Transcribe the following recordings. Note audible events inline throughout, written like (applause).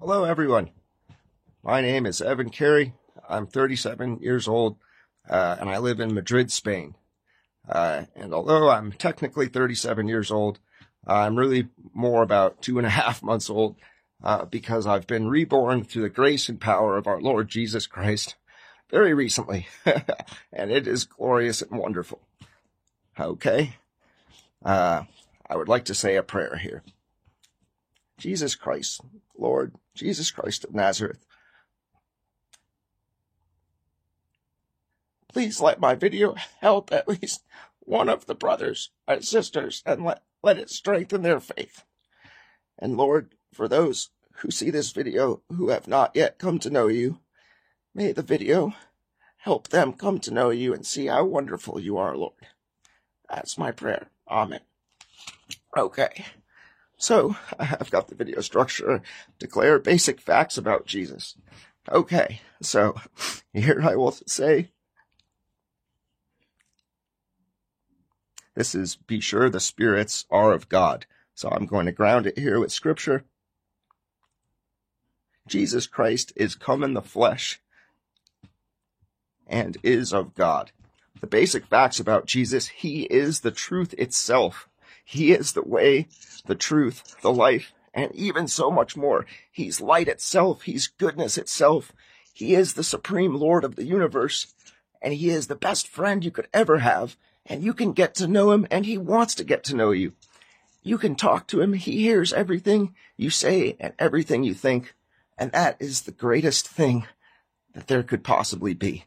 Hello, everyone. My name is Evan Curry. I'm 37 years old, uh, and I live in Madrid, Spain. Uh, and although I'm technically 37 years old, I'm really more about two and a (laughs) half months old, uh, because I've been reborn through the grace and power of our Lord Jesus Christ very recently, (laughs) and it is glorious and wonderful. Okay. Uh, I would like to say a prayer here. Jesus Christ, Lord, Jesus Christ of Nazareth. Please let my video help at least one of the brothers and sisters and let, let it strengthen their faith. And Lord, for those who see this video who have not yet come to know you, may the video help them come to know you and see how wonderful you are, Lord. That's my prayer. Amen. Okay. So, I've got the video structure. Declare basic facts about Jesus. Okay. So, here I will say, this is be sure the spirits are of God. So I'm going to ground it here with scripture. Jesus Christ is come in the flesh and is of God. The basic facts about Jesus, he is the truth itself. He is the way, the truth, the life, and even so much more. He's light itself. He's goodness itself. He is the supreme Lord of the universe, and he is the best friend you could ever have. And you can get to know him, and he wants to get to know you. You can talk to him. He hears everything you say and everything you think. And that is the greatest thing that there could possibly be.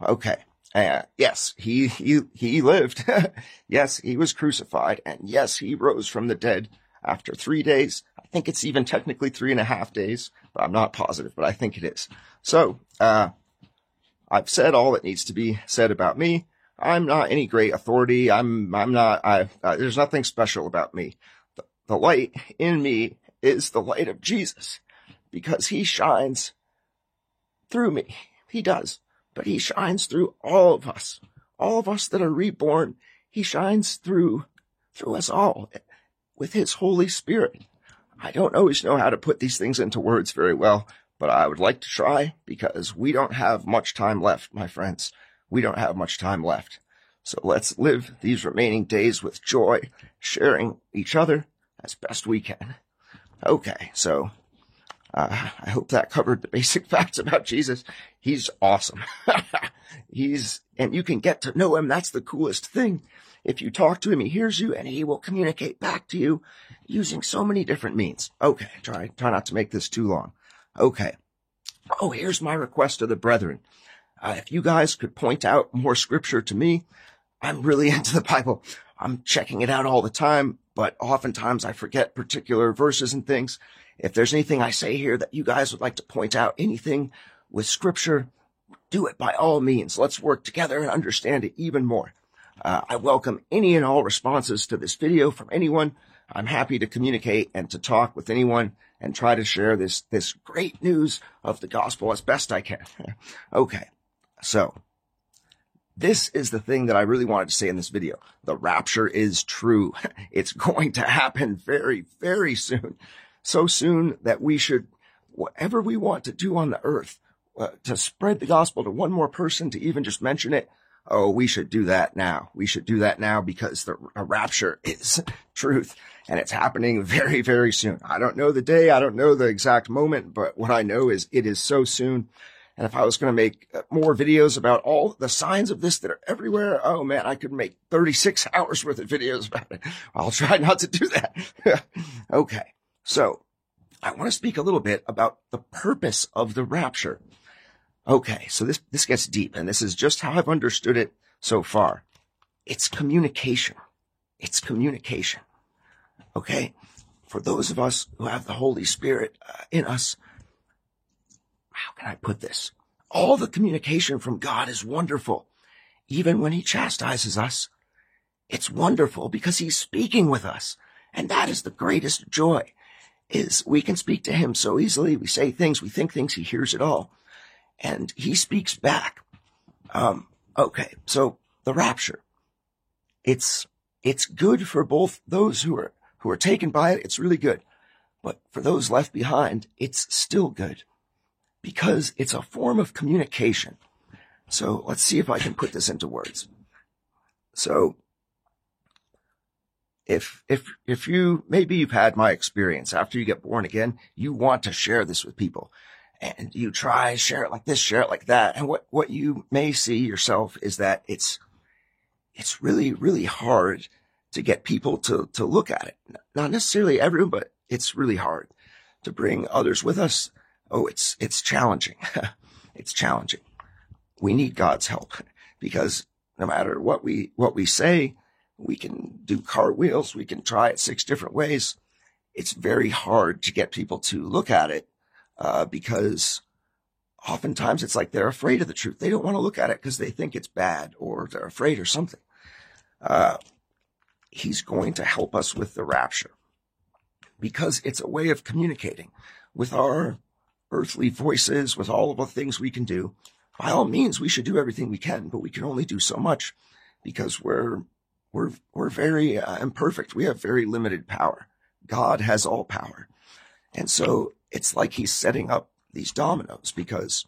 Okay. Uh, yes, he, he, he lived. (laughs) yes, he was crucified. And yes, he rose from the dead after three days. I think it's even technically three and a half days, but I'm not positive, but I think it is. So, uh, I've said all that needs to be said about me. I'm not any great authority. I'm, I'm not, I, uh, there's nothing special about me. The, the light in me is the light of Jesus because he shines through me. He does but he shines through all of us, all of us that are reborn. He shines through, through us all with his Holy Spirit. I don't always know how to put these things into words very well, but I would like to try because we don't have much time left, my friends. We don't have much time left. So let's live these remaining days with joy, sharing each other as best we can. Okay, so uh, I hope that covered the basic (laughs) facts about Jesus. He's awesome. (laughs) He's, and you can get to know him. That's the coolest thing. If you talk to him, he hears you and he will communicate back to you using so many different means. Okay. Try, try not to make this too long. Okay. Oh, here's my request to the brethren. Uh, if you guys could point out more scripture to me, I'm really (laughs) into the Bible. I'm checking it out all the time, but oftentimes I forget particular verses and things. If there's anything I say here that you guys would like to point out, anything with scripture, do it by all means. Let's work together and understand it even more. Uh, I welcome any and all responses to this video from anyone. I'm happy to communicate and to talk with anyone and try to share this, this great news of the gospel as best I can. (laughs) okay. So this is the thing that I really wanted to say in this video. The rapture is true. (laughs) It's going to happen very, very soon so soon that we should, whatever we want to do on the earth, uh, to spread the gospel to one more person, to even just mention it, oh, we should do that now. We should do that now because the rapture is (laughs) truth and it's happening very, very soon. I don't know the day. I don't know the exact moment, but what I know is it is so soon. And if I was going to make uh, more videos about all the signs of this that are everywhere, oh man, I could make 36 (laughs) hours worth of videos about it. I'll try not to do that. (laughs) okay. So I want to speak a little bit about the purpose of the rapture. Okay. So this, this gets deep and this is just how I've understood it so far. It's communication. It's communication. Okay. For those of us who have the Holy Spirit uh, in us, how can I put this? All the communication from God is wonderful. Even when he chastises us, it's wonderful because he's speaking with us. And that is the greatest joy is we can speak to him so easily. We say things, we think things, he hears it all. And he speaks back. Um, okay. So the rapture, it's, it's good for both those who are, who are taken by it. It's really good. But for those left behind, it's still good because it's a form of communication. So let's see if I can put this into words. So if, if, if you, maybe you've had my experience after you get born again, you want to share this with people and you try, share it like this, share it like that. And what, what you may see yourself is that it's, it's really, really hard to get people to, to look at it. Not necessarily everyone, but it's really hard to bring others with us. Oh, it's, it's challenging. (laughs) it's challenging. We need God's help because no matter what we, what we say, we can do cartwheels. We can try it six different ways. It's very hard to get people to look at it, uh, because oftentimes it's like they're afraid of the truth. They don't want to look at it because they think it's bad or they're afraid or something. Uh, he's going to help us with the rapture because it's a way of communicating with our earthly voices, with all of the things we can do. By all means, we should do everything we can, but we can only do so much because we're we're we're very uh, imperfect. We have very limited power. God has all power, and so it's like He's setting up these dominoes because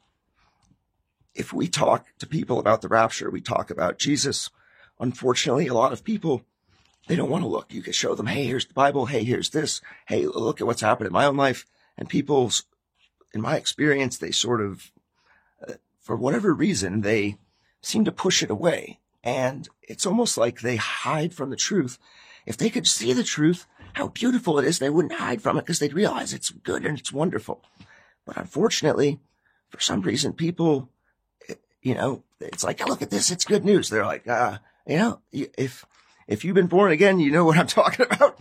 if we talk to people about the rapture, we talk about Jesus. Unfortunately, a lot of people they don't want to look. You can show them, hey, here's the Bible. Hey, here's this. Hey, look at what's happened in my own life. And people, in my experience, they sort of, uh, for whatever reason, they seem to push it away. And it's almost like they hide from the truth. If they could see the truth, how beautiful it is, they wouldn't hide from it because they'd realize it's good and it's wonderful. But unfortunately, for some reason, people, you know, it's like, look at this, it's good news. They're like, uh, you know, if, if you've been born again, you know what I'm (laughs) talking about.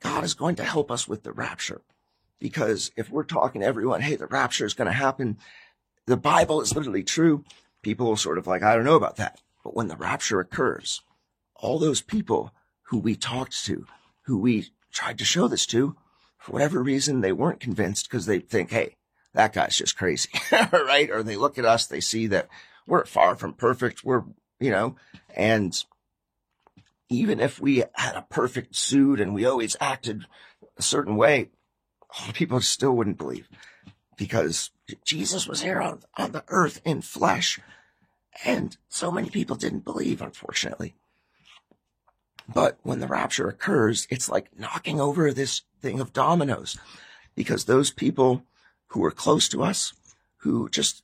God is going to help us with the rapture. Because if we're talking to everyone, hey, the rapture is going to happen, the Bible is literally true, people will sort of like, I don't know about that. But when the rapture occurs, all those people who we talked to, who we tried to show this to, for whatever reason, they weren't convinced because they think, hey, that guy's just crazy, (laughs) right? Or they look at us, they see that we're far from perfect. We're, you know, and even if we had a perfect suit and we always acted a certain way, people still wouldn't believe because Jesus was here on, on the earth in flesh. And so many people didn't believe, unfortunately. But when the rapture occurs, it's like knocking over this thing of dominoes because those people who are close to us, who just,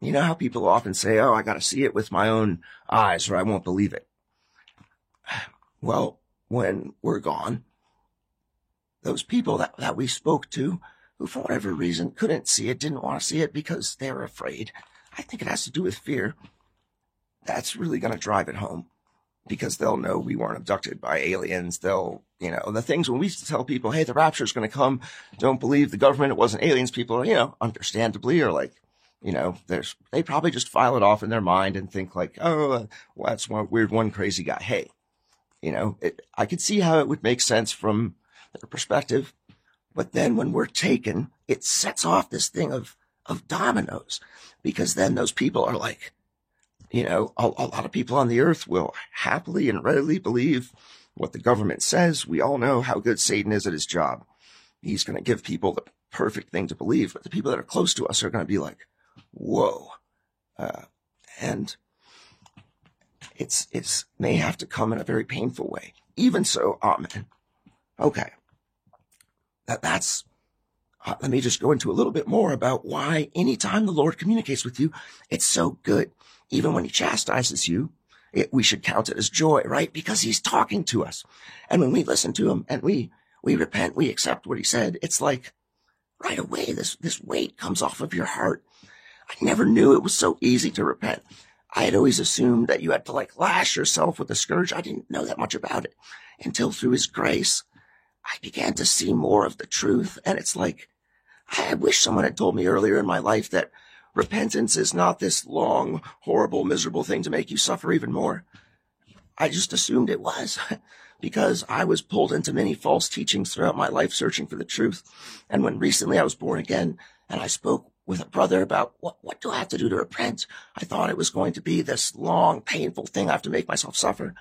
you know how people often say, Oh, I got to see it with my own eyes or I won't believe it. Well, when we're gone, those people that, that we spoke to, who for whatever reason couldn't see it, didn't want to see it because they were afraid. I think it has to do with fear. That's really going to drive it home because they'll know we weren't abducted by aliens. They'll, you know, the things when we used to tell people, Hey, the rapture is going to come. Don't believe the government. It wasn't aliens. People, you know, understandably are like, you know, there's, they probably just file it off in their mind and think like, Oh, uh, well, that's one weird, one crazy guy. Hey, you know, it, I could see how it would make sense from their perspective. But then when we're taken, it sets off this thing of, of dominoes because then those people are like, you know, a, a lot of people on the earth will happily and readily believe what the government says. We all know how good Satan is at his job. He's going to give people the perfect thing to believe, but the people that are close to us are going to be like, whoa. Uh, and it's, it's may have to come in a very painful way. Even so, amen. Okay. That, that's, uh, let me just go into a little bit more about why anytime the Lord communicates with you, it's so good. Even when he chastises you, it, we should count it as joy, right? Because he's talking to us. And when we listen to him and we, we repent, we accept what he said, it's like right away, this, this weight comes off of your heart. I never knew it was so easy to repent. I had always assumed that you had to like lash yourself with a scourge. I didn't know that much about it until through his grace, I began to see more of the truth. And it's like, I wish someone had told me earlier in my life that repentance is not this long, horrible, miserable thing to make you suffer even more. I just assumed it was (laughs) because I was pulled into many false teachings throughout my life searching for the truth. And when recently I was born again and I spoke with a brother about what, what do I have to do to repent? I thought it was going to be this long, painful thing I have to make myself suffer.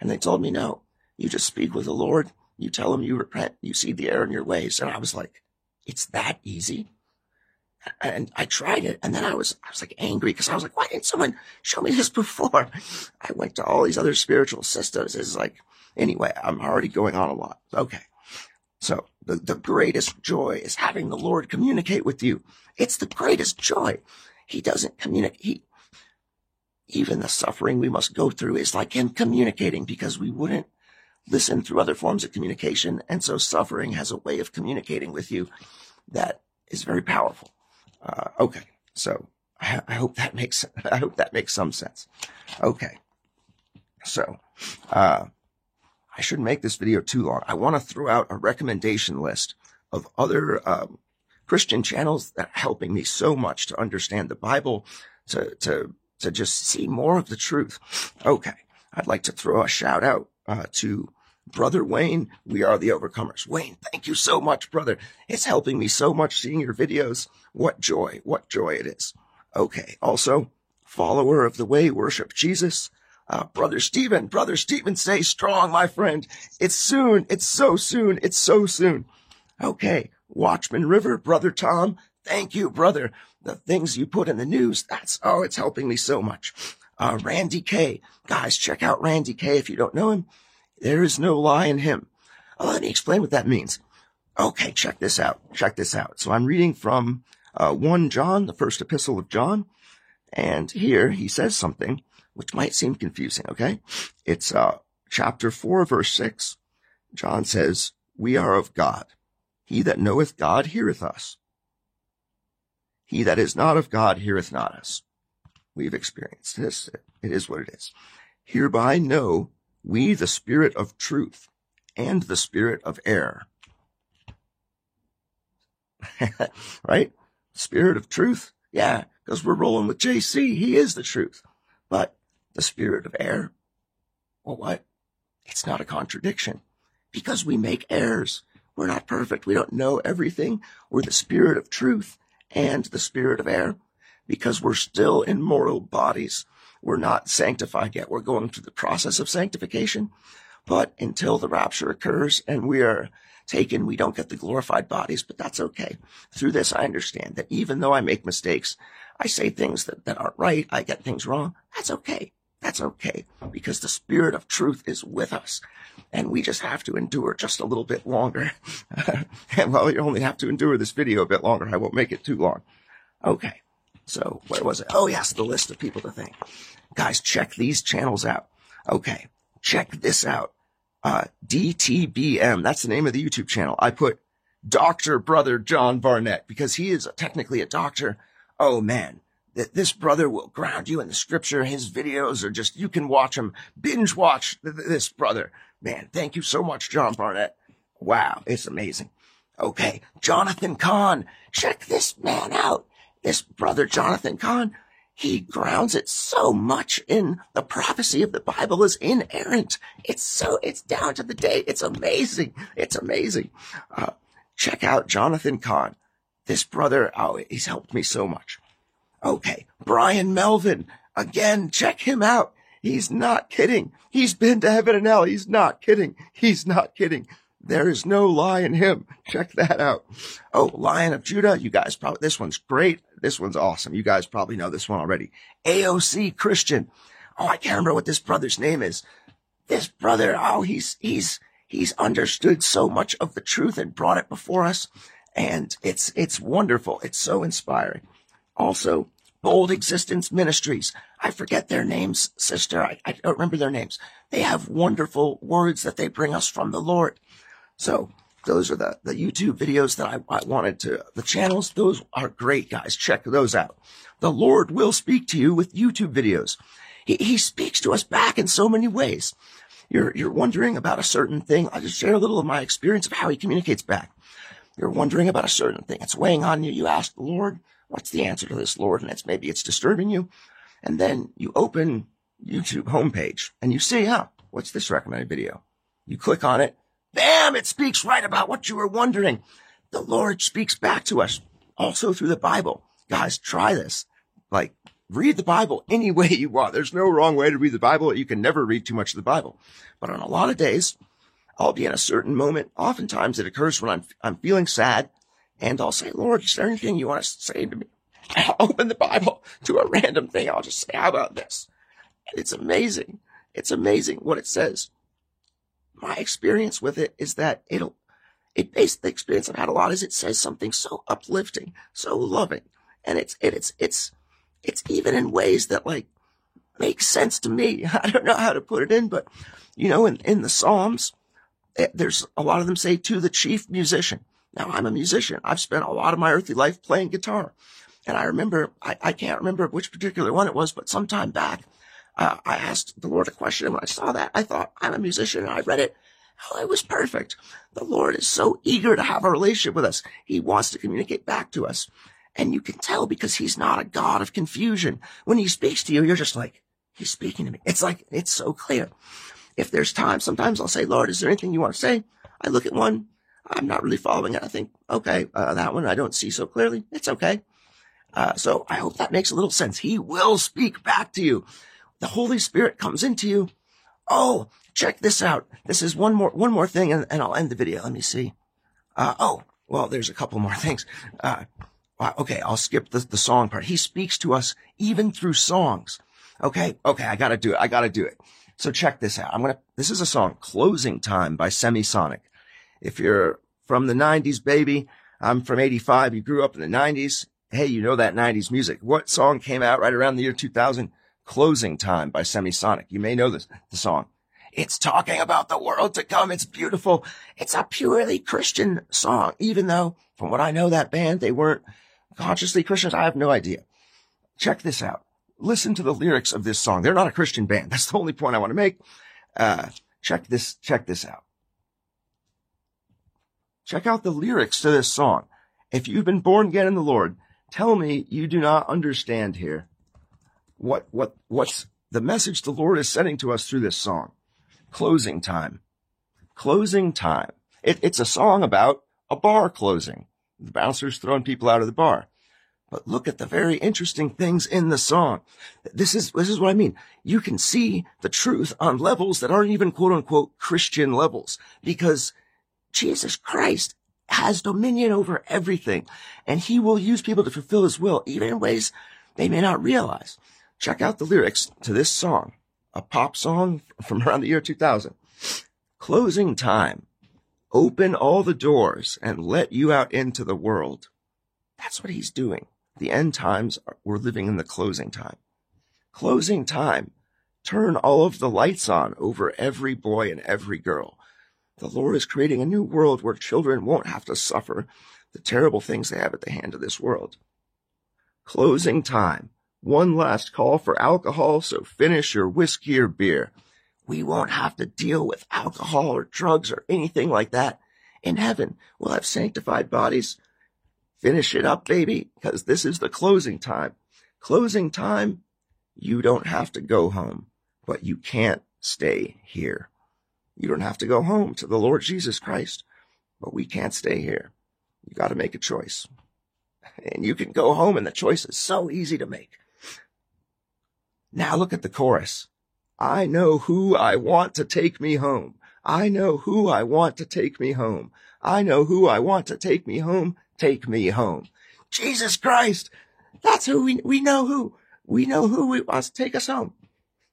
And they told me, no, you just speak with the Lord You tell them you repent, you see the error in your ways. And I was like, it's that easy. And I tried it. And then I was, I was like angry because I was like, why didn't someone show me this (laughs) before? I went to all these other spiritual systems. It's like, anyway, I'm already going on a lot. Okay. So the, the greatest joy is having the Lord communicate with you. It's the greatest joy. He doesn't communicate. He, even the suffering we must go through is like him communicating because we wouldn't listen through other forms of communication. And so suffering has a way of communicating with you that is very powerful. Uh, okay. So I, I, hope that makes, (laughs) I hope that makes some sense. Okay. So, uh, I shouldn't make this video too long. I want to throw out a recommendation list of other um, Christian channels that are helping me so much to understand the Bible, to to to just see more of the truth. Okay, I'd like to throw a shout out uh, to Brother Wayne. We are the overcomers. Wayne, thank you so much, brother. It's helping me so much seeing your videos. What joy, what joy it is. Okay, also follower of the way, worship Jesus. Uh, brother Stephen, brother Stephen, stay strong, my friend. It's soon. It's so soon. It's so soon. Okay. Watchman River, brother Tom. Thank you, brother. The things you put in the news. That's, oh, it's helping me so much. Uh, Randy Kay. Guys, check out Randy Kay. If you don't know him, there is no lie in him. Oh, let me explain what that means. Okay. Check this out. Check this out. So I'm reading from, uh, 1 John, the first epistle of John. And here he says something which might seem confusing, okay? It's uh, chapter 4, verse 6. John says, We are of God. He that knoweth God heareth us. He that is not of God heareth not us. We've experienced this. It is what it is. Hereby know we the spirit of truth and the spirit of error. (laughs) right? Spirit of truth? Yeah, because we're rolling with JC. He is the truth. But the spirit of error. Well, what? It's not a contradiction because we make errors. We're not perfect. We don't know everything. We're the spirit of truth and the spirit of error because we're still in mortal bodies. We're not sanctified yet. We're going through the process of sanctification. But until the rapture occurs and we are taken, we don't get the glorified bodies, but that's okay. Through this, I understand that even though I make mistakes, I say things that, that aren't right, I get things wrong. That's okay. That's okay because the spirit of truth is with us and we just have to endure just a little bit longer. and (laughs) well, you only have to endure this video a bit longer. I won't make it too long. Okay. So where was it? Oh, yes, the list of people to thank. Guys, check these channels out. Okay. Check this out. Uh, DTBM. That's the name of the YouTube channel. I put Dr. Brother John Barnett because he is technically a doctor. Oh man, this brother will ground you in the scripture. His videos are just, you can watch them, binge watch this brother. Man, thank you so much, John Barnett. Wow, it's amazing. Okay, Jonathan Cahn. check this man out. This brother, Jonathan Cahn, he grounds it so much in the prophecy of the Bible is inerrant. It's so, it's down to the day. It's amazing. It's amazing. Uh, check out Jonathan Cahn. This brother, oh, he's helped me so much. Okay, Brian Melvin. Again, check him out. He's not kidding. He's been to heaven and hell. He's not kidding. He's not kidding. There is no lie in him. Check that out. Oh, Lion of Judah. You guys probably, this one's great. This one's awesome. You guys probably know this one already. AOC Christian. Oh, I can't remember what this brother's name is. This brother, oh, he's, he's, he's understood so much of the truth and brought it before us. And it's, it's wonderful. It's so inspiring. Also, Bold Existence Ministries. I forget their names, sister. I, I don't remember their names. They have wonderful words that they bring us from the Lord. So those are the, the YouTube videos that I, I wanted to, the channels. Those are great, guys. Check those out. The Lord will speak to you with YouTube videos. He, he speaks to us back in so many ways. You're, you're wondering about a certain thing. I'll just share a little of my experience of how he communicates back. You're wondering about a certain thing. It's weighing on you. You ask the Lord, what's the answer to this, Lord? And it's maybe it's disturbing you. And then you open YouTube homepage and you see, huh, what's this recommended video? You click on it. Bam! It speaks right about what you were wondering. The Lord speaks back to us also through the Bible. Guys, try this. Like, read the Bible any (laughs) way you want. There's no wrong way to read the Bible. You can never read too much of the Bible. But on a lot of days, I'll be in a certain moment. Oftentimes it occurs when I'm, I'm feeling sad and I'll say, Lord, is there anything you want to say to me? (laughs) I'll open the Bible to a random thing. I'll just say, how about this? And it's amazing. It's amazing what it says. My experience with it is that it'll, it based the experience I've had a lot is it says something so uplifting, so loving. And it's, it, it's, it's, it's even in ways that like make sense to me. (laughs) I don't know how to put it in, but you know, in, in the Psalms, eh, there's a lot of them say to the chief musician. Now I'm a musician. I've spent a lot of my earthly life playing guitar. And I remember, I, I can't remember which particular one it was, but sometime back, uh, I asked the Lord a question. And when I saw that, I thought, I'm a musician. And I read it. Oh, it was perfect. The Lord is so eager to have a relationship with us. He wants to communicate back to us. And you can tell because he's not a God of confusion. When he speaks to you, you're just like, he's speaking to me. It's like, it's so clear. If there's time, sometimes I'll say, Lord, is there anything you want to say? I look at one. I'm not really following it. I think, okay, uh, that one I don't see so clearly. It's okay. Uh, so I hope that makes a little sense. He will speak back to you. The Holy Spirit comes into you. Oh, check this out. This is one more, one more thing and, and I'll end the video. Let me see. Uh, oh, well, there's a couple more (laughs) things. Uh, okay, I'll skip the, the song part. He speaks to us even through songs. Okay. Okay. I gotta do it. I gotta do it. So check this out. I'm going to, this is a song, Closing Time by Semisonic. If you're from the 90s, baby, I'm from 85. You grew up in the 90s. Hey, you know that 90s music. What song came out right around the year 2000? Closing Time by Semisonic. You may know this, the song. It's talking about the world to come. It's beautiful. It's a purely Christian song, even though from what I know, that band, they weren't consciously Christians. I have no idea. Check this out listen to the lyrics of this song. They're not a Christian band. (laughs) That's the only point I want to make. Uh, check this, check this out. Check out the lyrics to this song. If you've been born again in the Lord, tell me you do not understand here what, what, what's the message the Lord is sending to us through this song. Closing time. Closing time. It, it's a song about a bar closing. The bouncers throwing people out of the bar. But look at the very interesting things in the song. This is, this is what I mean. You can see the truth on levels that aren't even quote unquote Christian levels because Jesus Christ has dominion over everything and he will use people to fulfill his will, even in ways they may not realize. Check out the lyrics to this song, a pop song from around the year 2000. Closing time. Open all the doors and let you out into the world. That's what he's doing. The end times, we're living in the closing time. Closing time. Turn all of the lights on over every boy and every girl. The Lord is creating a new world where children won't have to suffer the terrible things they have at the hand of this world. Closing time. One last call for alcohol, so finish your whiskey or beer. We won't have to deal with alcohol or drugs or anything like that. In heaven, we'll have sanctified bodies Finish it up, baby, because this is the closing time. Closing time, you don't have to go home, but you can't stay here. You don't have to go home to the Lord Jesus Christ, but we can't stay here. You got to make a choice. And you can go home and the choice is so easy to make. Now look at the chorus. I know who I want to take me home. I know who I want to take me home. I know who I want to take me home take me home. Jesus Christ. That's who we, we know who. We know who we wants to take us home.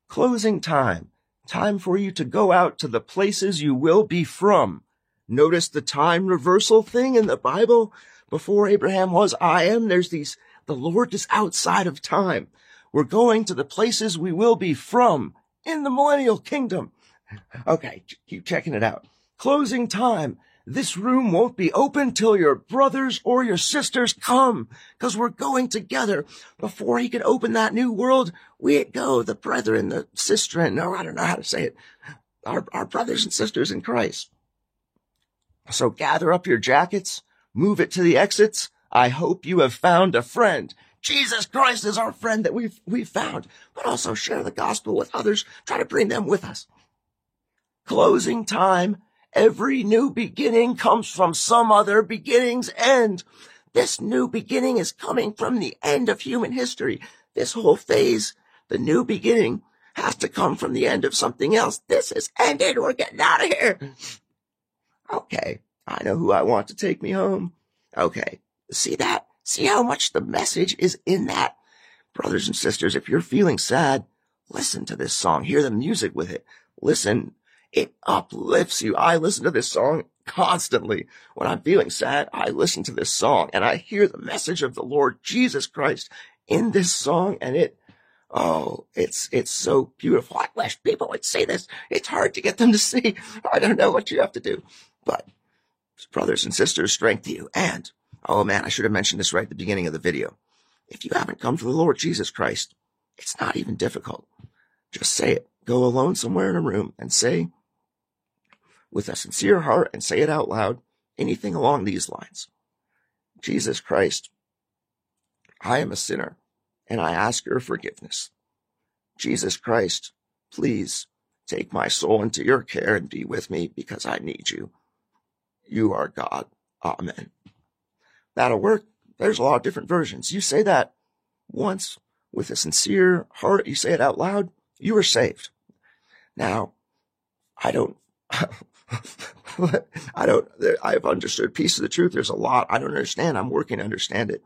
Closing time. Time for you to go out to the places you will be from. Notice the time reversal thing in the Bible. Before Abraham was I am, there's these, the Lord is outside of time. We're going to the places we will be from in the millennial kingdom. Okay, keep checking it out. Closing time. This room won't be open till your brothers or your sisters come, because we're going together. Before he can open that new world, we go, the brethren, the sistren, or I don't know how to say it, our, our brothers and sisters in Christ. So gather up your jackets, move it to the exits. I hope you have found a friend. Jesus Christ is our friend that we've, we've found, but also share the gospel with others. Try to bring them with us. Closing time Every new beginning comes from some other beginning's end. This new beginning is coming from the end of human history. This whole phase, the new beginning, has to come from the end of something else. This is ended. We're getting out of here. Okay. I know who I want to take me home. Okay. See that? See how much the message is in that? Brothers and sisters, if you're feeling sad, listen to this song. Hear the music with it. Listen. It uplifts you. I listen to this song constantly. When I'm feeling sad, I listen to this song and I hear the message of the Lord Jesus Christ in this song and it, oh, it's, it's so beautiful. I wish people would see this. It's hard to get them to see. I don't know what you have to do, but brothers and sisters, strength to you. And, oh man, I should have mentioned this right at the beginning of the video. If you haven't come to the Lord Jesus Christ, it's not even difficult. Just say it. Go alone somewhere in a room and say, with a sincere heart and say it out loud, anything along these lines. Jesus Christ, I am a sinner and I ask your forgiveness. Jesus Christ, please take my soul into your care and be with me because I need you. You are God. Amen. That'll work. There's a lot of different versions. You say that once with a sincere heart, you say it out loud, you are saved. Now, I don't, (laughs) I don't, I've understood piece of the truth. There's a lot I don't understand. I'm working to understand it.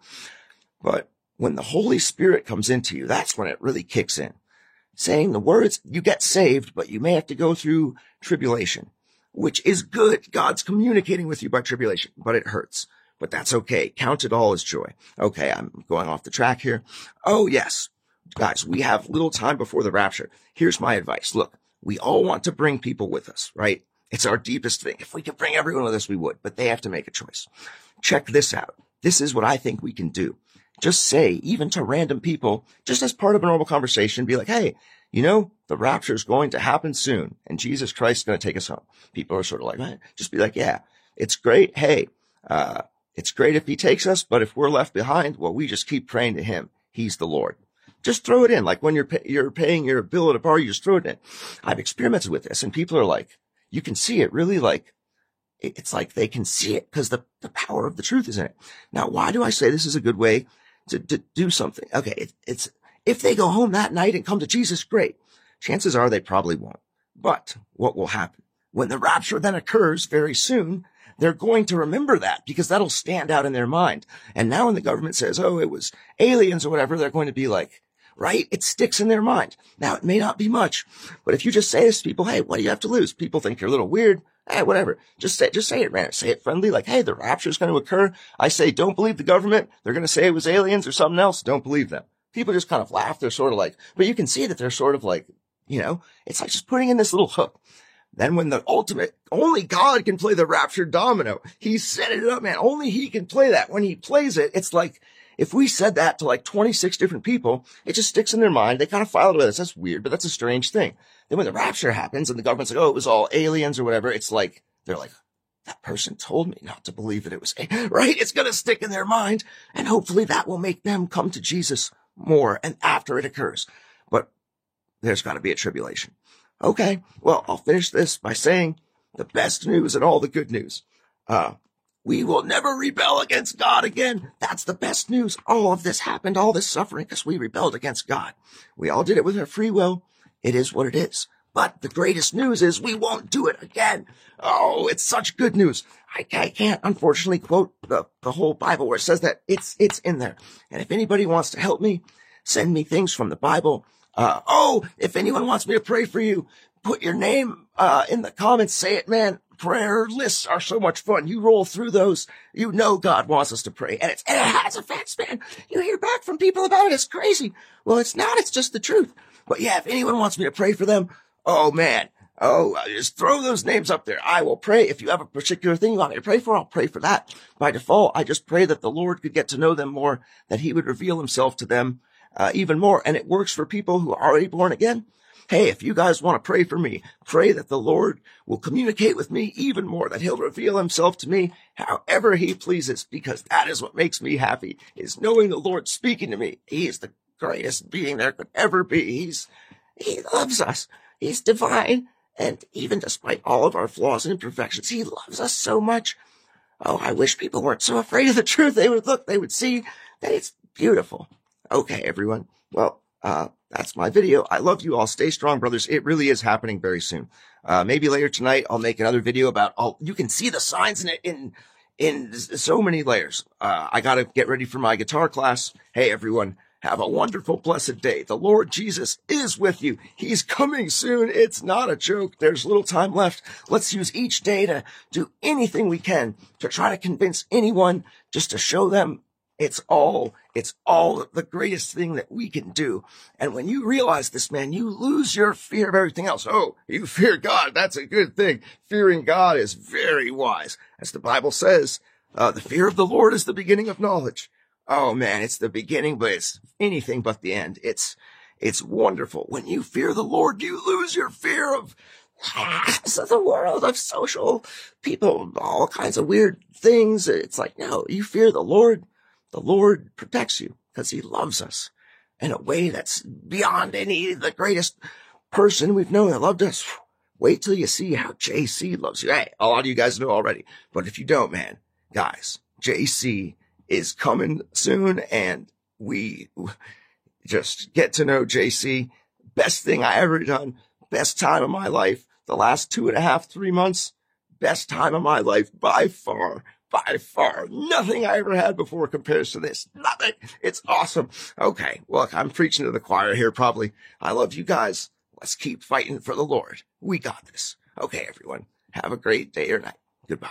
But when the Holy Spirit comes into you, that's when it really kicks in. Saying the words, you get saved, but you may have to go through tribulation, which is good. God's communicating with you by tribulation, but it hurts. But that's okay. Count it all as joy. Okay, I'm going off the track here. Oh, yes. Guys, we have little time before the rapture. Here's my advice. Look, we all want to bring people with us, right? It's our deepest thing. If we could bring everyone with us, we would, but they have to make a choice. Check this out. This is what I think we can do. Just say, even to random people, just as part of a normal conversation, be like, Hey, you know, the rapture is going to happen soon and Jesus Christ is going to take us home. People are sort of like, eh. just be like, yeah, it's great. Hey, uh, it's great if he takes us, but if we're left behind, well, we just keep praying to him. He's the Lord. Just throw it in. Like when you're, pay- you're paying your bill at a bar, you just throw it in. I've experimented with this and people are like, you can see it really like, it's like they can see it because the, the power of the truth is in it. Now, why do I say this is a good way to, to do something? Okay. It, it's, if they go home that night and come to Jesus, great. Chances are they probably won't. But what will happen when the rapture then occurs very soon? They're going to remember that because that'll stand out in their mind. And now when the government says, Oh, it was aliens or whatever, they're going to be like, right? It sticks in their mind. Now, it may not be much, but if you just say this to people, hey, what do you have to lose? People think you're a little weird. Hey, whatever. Just say, just say it, man. Say it friendly. Like, hey, the rapture is going to occur. I say, don't believe the government. They're going to say it was aliens or something else. Don't believe them. People just kind of laugh. They're sort of like, but you can see that they're sort of like, you know, it's like just putting in this little hook. Then when the ultimate, only God can play the rapture domino. He set it up, man. Only he can play that. When he plays it, it's like, if we said that to like 26 different people, it just sticks in their mind. They kind of file it with us. That's weird, but that's a strange thing. Then when the rapture happens and the government's like, oh, it was all aliens or whatever, it's like, they're like, that person told me not to believe that it was, (laughs) right? It's going to stick in their mind. And hopefully that will make them come to Jesus more and after it occurs. But there's got to be a tribulation. Okay. Well, I'll finish this by saying the best news and all the good news. Uh, we will never rebel against God again. That's the best news. All of this happened, all this suffering, because we rebelled against God. We all did it with our free will. It is what it is. But the greatest news is we won't do it again. Oh, it's such good news. I, I can't unfortunately quote the, the whole Bible where it says that it's, it's in there. And if anybody wants to help me, send me things from the Bible. Uh, oh, if anyone wants me to pray for you, put your name, uh, in the comments. Say it, man prayer lists are so much fun. You roll through those, you know God wants us to pray. And it's, and it has effects, man. You hear back from people about it. It's crazy. Well, it's not. It's just the truth. But yeah, if anyone wants me to pray for them, oh man. Oh, just throw those names up there. I will pray. If you have a particular thing you want me to pray for, I'll pray for that. By default, I just pray that the Lord could get to know them more, that he would reveal himself to them, uh, even more. And it works for people who are already born again. Hey, if you guys want to pray for me, pray that the Lord will communicate with me even more, that he'll reveal himself to me however he pleases, because that is what makes me happy, is knowing the Lord speaking to me. He is the greatest being there could ever be. He's, he loves us. He's divine. And even despite all of our flaws and imperfections, he loves us so much. Oh, I wish people weren't so afraid of the (laughs) truth. They would look, they would see that it's beautiful. Okay, everyone. Well, uh, that's my video. I love you all. Stay strong, brothers. It really is happening very soon. Uh, maybe later tonight, I'll make another video about, oh, you can see the signs in it in, in so many layers. Uh, I got to get ready for my guitar class. Hey, everyone. Have a wonderful, blessed day. The Lord Jesus is with you. He's coming soon. It's not a joke. There's little time left. Let's use each day to do anything we can to try to convince anyone just to show them it's all, it's all the greatest thing that we can do. And when you realize this, man, you lose your fear of everything else. Oh, you (laughs) fear God. That's a good thing. Fearing God is very wise. As the Bible says, uh, the fear of the Lord is the beginning of knowledge oh man, it's the beginning, but it's anything but the end. It's, it's wonderful. When you fear the Lord, you lose your fear of the world of social people, all kinds of weird things. It's like, no, you fear the Lord. The Lord protects you because he loves us in a way that's beyond any, the greatest person we've known that loved us. Wait till you see how JC loves you. Hey, a lot of you guys know already, but if you don't, man, guys, JC is coming soon and we just get to know JC. Best thing I ever done. Best time of my life. The last two and a half, three months. Best time of my life by far. By far. Nothing I ever had before compares to this. Nothing. It's awesome. Okay. Look, I'm preaching to the choir here probably. I love you guys. Let's keep fighting for the Lord. We got this. Okay, everyone. Have a great day or night. Goodbye.